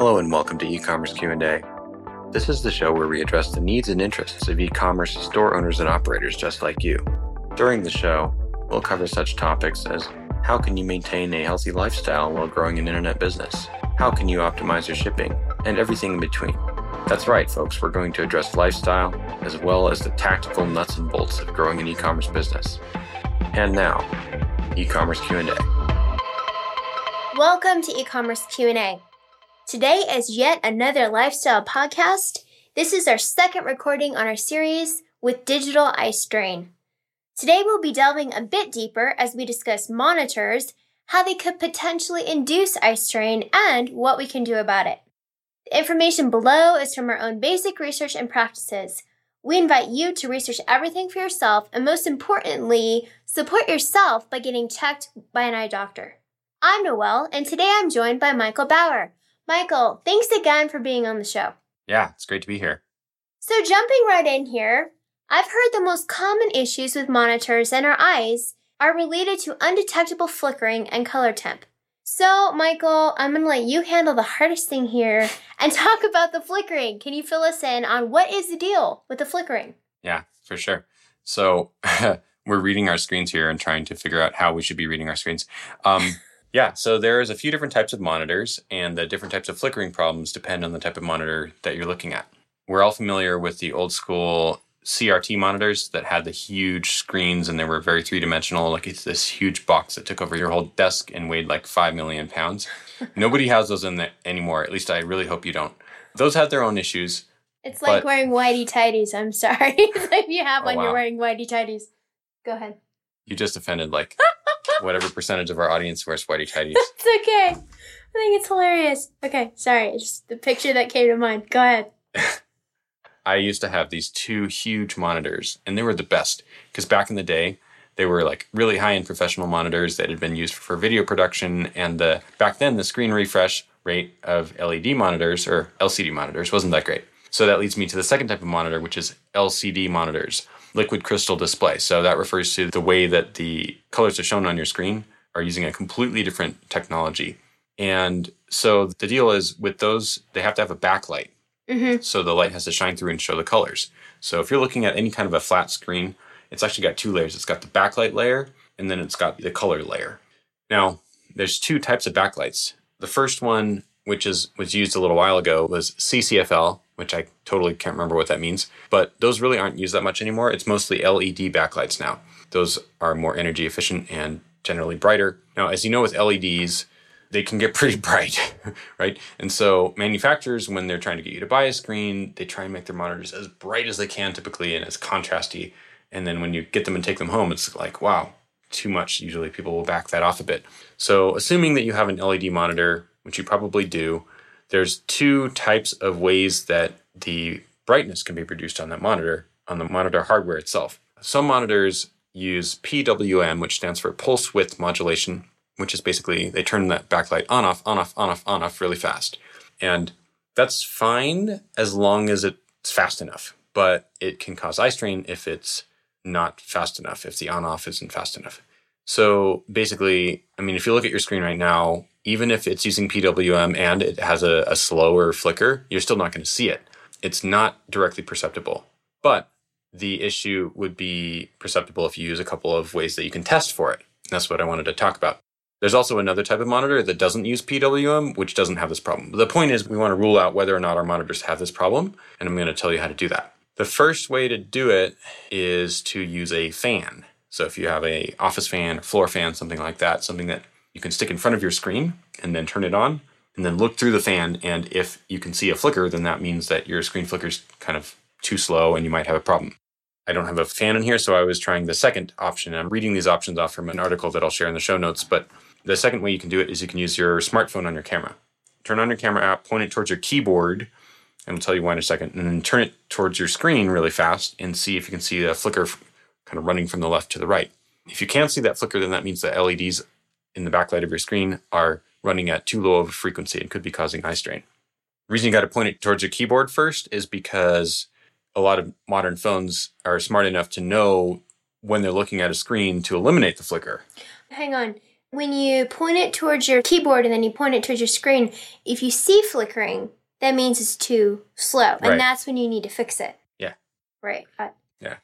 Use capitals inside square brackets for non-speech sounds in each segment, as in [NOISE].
Hello and welcome to e-commerce Q&A. This is the show where we address the needs and interests of e-commerce store owners and operators just like you. During the show, we'll cover such topics as how can you maintain a healthy lifestyle while growing an internet business? How can you optimize your shipping? And everything in between. That's right, folks, we're going to address lifestyle as well as the tactical nuts and bolts of growing an e-commerce business. And now, e-commerce Q&A. Welcome to e-commerce Q&A. Today is yet another lifestyle podcast. This is our second recording on our series with digital eye strain. Today we'll be delving a bit deeper as we discuss monitors, how they could potentially induce eye strain, and what we can do about it. The information below is from our own basic research and practices. We invite you to research everything for yourself and most importantly, support yourself by getting checked by an eye doctor. I'm Noelle, and today I'm joined by Michael Bauer, Michael, thanks again for being on the show. Yeah, it's great to be here. So, jumping right in here, I've heard the most common issues with monitors and our eyes are related to undetectable flickering and color temp. So, Michael, I'm going to let you handle the hardest thing here and [LAUGHS] talk about the flickering. Can you fill us in on what is the deal with the flickering? Yeah, for sure. So, [LAUGHS] we're reading our screens here and trying to figure out how we should be reading our screens. Um, yeah, so there's a few different types of monitors, and the different types of flickering problems depend on the type of monitor that you're looking at. We're all familiar with the old school CRT monitors that had the huge screens and they were very three dimensional. Like it's this huge box that took over your whole desk and weighed like five million pounds. [LAUGHS] Nobody has those in there anymore. At least I really hope you don't. Those had their own issues. It's like but, wearing whitey tighties. I'm sorry. [LAUGHS] if you have oh, one, wow. you're wearing whitey tighties. Go ahead. You just offended like [LAUGHS] whatever percentage of our audience wears whitey tighties. [LAUGHS] it's okay. I think it's hilarious. Okay, sorry. It's just the picture that came to mind. Go ahead. [LAUGHS] I used to have these two huge monitors, and they were the best because back in the day, they were like really high end professional monitors that had been used for video production. And the back then, the screen refresh rate of LED monitors or LCD monitors wasn't that great. So that leads me to the second type of monitor, which is LCD monitors liquid crystal display. So that refers to the way that the colors are shown on your screen are using a completely different technology. And so the deal is with those, they have to have a backlight. Mm-hmm. So the light has to shine through and show the colors. So if you're looking at any kind of a flat screen, it's actually got two layers. It's got the backlight layer and then it's got the color layer. Now, there's two types of backlights. The first one, which is was used a little while ago, was CCFL, which I totally can't remember what that means. But those really aren't used that much anymore. It's mostly LED backlights now. Those are more energy efficient and generally brighter. Now, as you know, with LEDs, they can get [LAUGHS] pretty bright, right? And so manufacturers, when they're trying to get you to buy a screen, they try and make their monitors as bright as they can typically and as contrasty. And then when you get them and take them home, it's like, wow, too much. Usually people will back that off a bit. So assuming that you have an LED monitor, which you probably do, there's two types of ways that the brightness can be produced on that monitor, on the monitor hardware itself. Some monitors use PWM, which stands for pulse width modulation, which is basically they turn that backlight on off, on off, on off, on off really fast. And that's fine as long as it's fast enough, but it can cause eye strain if it's not fast enough, if the on off isn't fast enough. So basically, I mean, if you look at your screen right now, even if it's using PWM and it has a, a slower flicker, you're still not going to see it. It's not directly perceptible. But the issue would be perceptible if you use a couple of ways that you can test for it. That's what I wanted to talk about. There's also another type of monitor that doesn't use PWM, which doesn't have this problem. The point is, we want to rule out whether or not our monitors have this problem, and I'm going to tell you how to do that. The first way to do it is to use a fan. So if you have a office fan, floor fan, something like that, something that you can stick in front of your screen and then turn it on and then look through the fan. And if you can see a flicker, then that means that your screen flicker's kind of too slow and you might have a problem. I don't have a fan in here, so I was trying the second option. I'm reading these options off from an article that I'll share in the show notes. But the second way you can do it is you can use your smartphone on your camera. Turn on your camera app, point it towards your keyboard, and I'll tell you why in a second, and then turn it towards your screen really fast and see if you can see a flicker kind of running from the left to the right. If you can't see that flicker, then that means the LEDs in the backlight of your screen are running at too low of a frequency and could be causing eye strain. The reason you got to point it towards your keyboard first is because a lot of modern phones are smart enough to know when they're looking at a screen to eliminate the flicker. Hang on. when you point it towards your keyboard and then you point it towards your screen, if you see flickering, that means it's too slow. And Right. that's when you need to fix it. Yeah. Right. Uh, Yeah.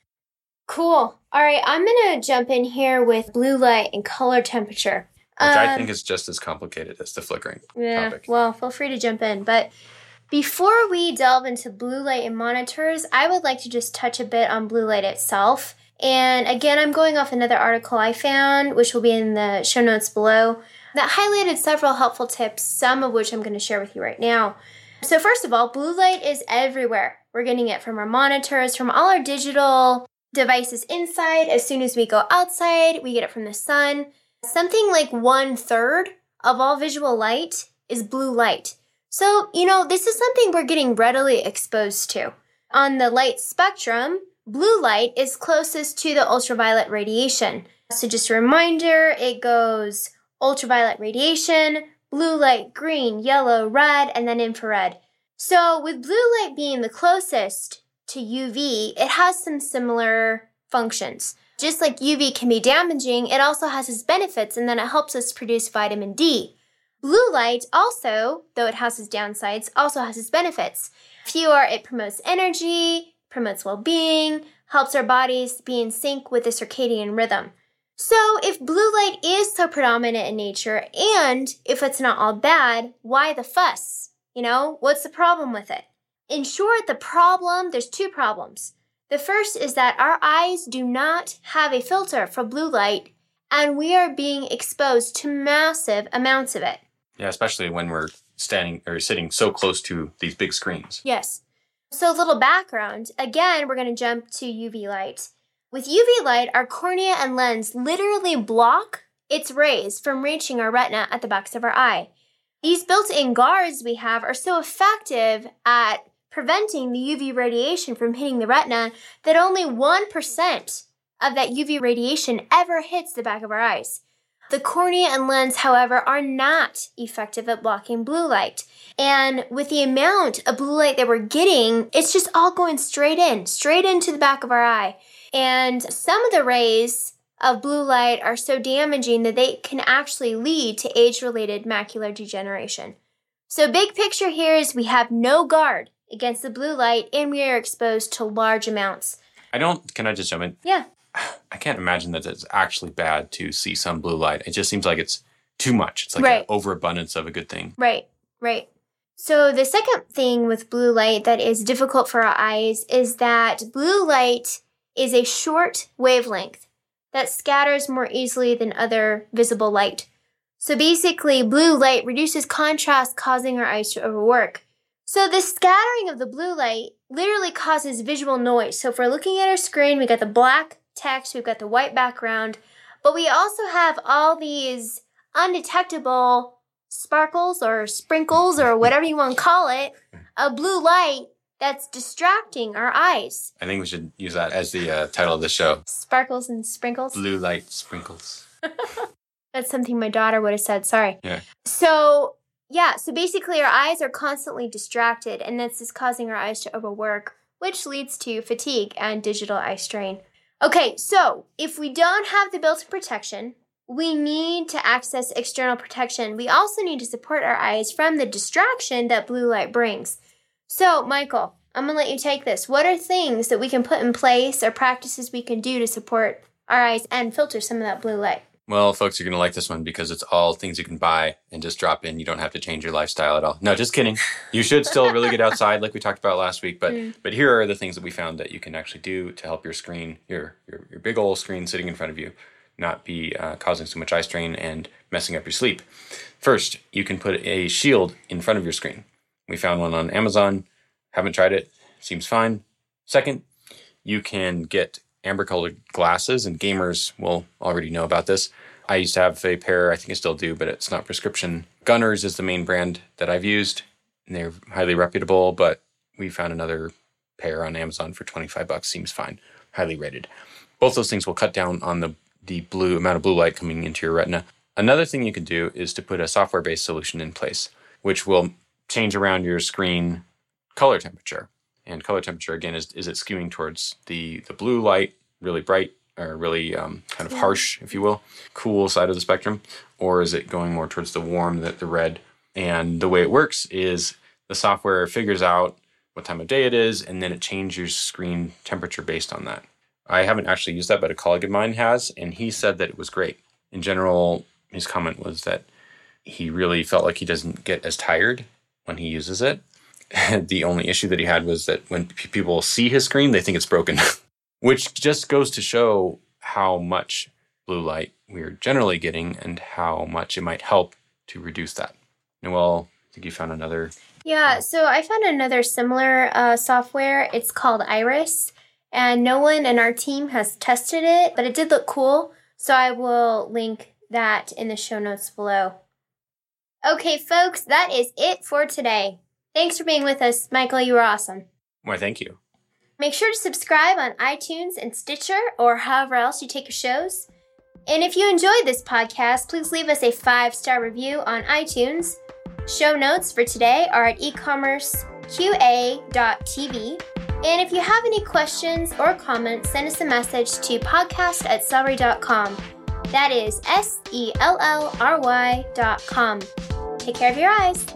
Cool. All right. I'm going to jump in here with blue light and color temperature. Which I Um, think is just as complicated as the flickering Yeah. topic. Well, feel free to jump in. But before we delve into blue light and monitors, I would like to just touch a bit on blue light itself. And again, I'm going off another article I found, which will be in the show notes below, that highlighted several helpful tips, some of which I'm going to share with you right now. So, first of all, blue light is everywhere. We're getting it from our monitors, from all our digital devices inside. As soon as we go outside, we get it from the sun. Something like one third of all visual light is blue light. So, you know, this is something we're getting readily exposed to. On the light spectrum, blue light is closest to the ultraviolet radiation. So, just a reminder it goes ultraviolet radiation, blue light, green, yellow, red, and then infrared. So, with blue light being the closest to UV, it has some similar functions. Just like UV can be damaging, it also has its benefits and then it helps us produce vitamin D. Blue light also, though it has its downsides, also has its benefits. Fewer, it promotes energy, promotes well being, helps our bodies be in sync with the circadian rhythm. So, if blue light is so predominant in nature, and if it's not all bad, why the fuss? You know, what's the problem with it? In short, the problem, there's two problems. The first is that our eyes do not have a filter for blue light, and we are being exposed to massive amounts of it. Yeah, especially when we're standing or sitting so close to these big screens. Yes. So, a little background. Again, we're going to jump to UV light. With UV light, our cornea and lens literally block its rays from reaching our retina at the backs of our eye. These built in guards we have are so effective at preventing the UV radiation from hitting the retina that only 1% of that UV radiation ever hits the back of our eyes. The cornea and lens, however, are not effective at blocking blue light. And with the amount of blue light that we're getting, it's just all going straight in, straight into the back of our eye. And some of the rays of blue light are so damaging that they can actually lead to age related macular degeneration. So, big picture here is we have no guard against the blue light and we are exposed to large amounts. I don't. Can I just jump in? Yeah. [SIGHS] I can't imagine that it's actually bad to see some blue light. It just seems like it's too much. It's like Right. an overabundance of a good thing. Right, right. So, the second thing with blue light that is difficult for our eyes is that blue light is a short wavelength that scatters more easily than other visible light. So, basically, blue light reduces contrast, causing our eyes to overwork. So, the scattering of the blue light literally causes visual noise. So, if we're looking at our screen, we got the black text, we've got the white background, but we also have all these undetectable sparkles or sprinkles or whatever you want to call it, a blue light that's distracting our eyes. I think we should use that as the uh, title of the show. Sparkles and sprinkles. Blue light sprinkles. [LAUGHS] That's something my daughter would have said. Sorry. Yeah. So, yeah, so basically our eyes are constantly distracted, and this is causing our eyes to overwork, which leads to fatigue and digital eye strain. Okay, so if we don't have the built in protection, we need to access external protection. We also need to support our eyes from the distraction that blue light brings. So, Michael, I'm to let you take this. What are things that we can put in place or practices we can do to support our eyes and filter some of that blue light? Well, folks, you're going to like this one because it's all things you can buy and just drop in. You don't have to change your lifestyle at all. No, just kidding. You should still really get outside, like we talked about last week. But Mm. but here are the things that we found that you can actually do to help your screen, your your, your big old screen sitting in front of you, not be uh, causing so much eye strain and messing up your sleep. First, you can put a shield in front of your screen. We found one on Amazon. Haven't tried it. Seems fine. Second, you can get amber colored glasses, and gamers will already know about this. I used to have a pair, I think I still do, but it's not prescription. Gunnars is the main brand that I've used, and they're highly reputable, but we found another pair on Amazon for 25 bucks. Seems fine. Highly rated. Both those things will cut down on the, the blue amount of blue light coming into your retina. Another thing you can do is to put a software based solution in place, which will change around your screen color temperature. And color temperature again is is it skewing towards the the blue light, really bright or really um, kind of harsh, if you will, cool side of the spectrum, or is it going more towards the warm, the, the red? And the way it works is the software figures out what time of day it is, and then it changes your screen temperature based on that. I haven't actually used that, but a colleague of mine has, and he said that it was great. In general, his comment was that he really felt like he doesn't get as tired when he uses it. [LAUGHS] the only issue that he had was that when p- people see his screen, they think it's broken, [LAUGHS] which just goes to show how much blue light we're generally getting and how much it might help to reduce that. Noelle, I think you found another. Yeah, so I found another similar uh, software. It's called Iris, and no one in our team has tested it, but it did look cool. So I will link that in the show notes below. Okay, folks, that is it for today. Thanks for being with us, Michael. You were awesome. Why, thank you. Make sure to subscribe on iTunes and Stitcher or however else you take your shows. And if you enjoyed this podcast, please leave us a five star review on iTunes. Show notes for today are at ecommerceqa.tv. And if you have any questions or comments, send us a message to podcast at sellry.com. That is S E L L R Y dot com. Take care of your eyes.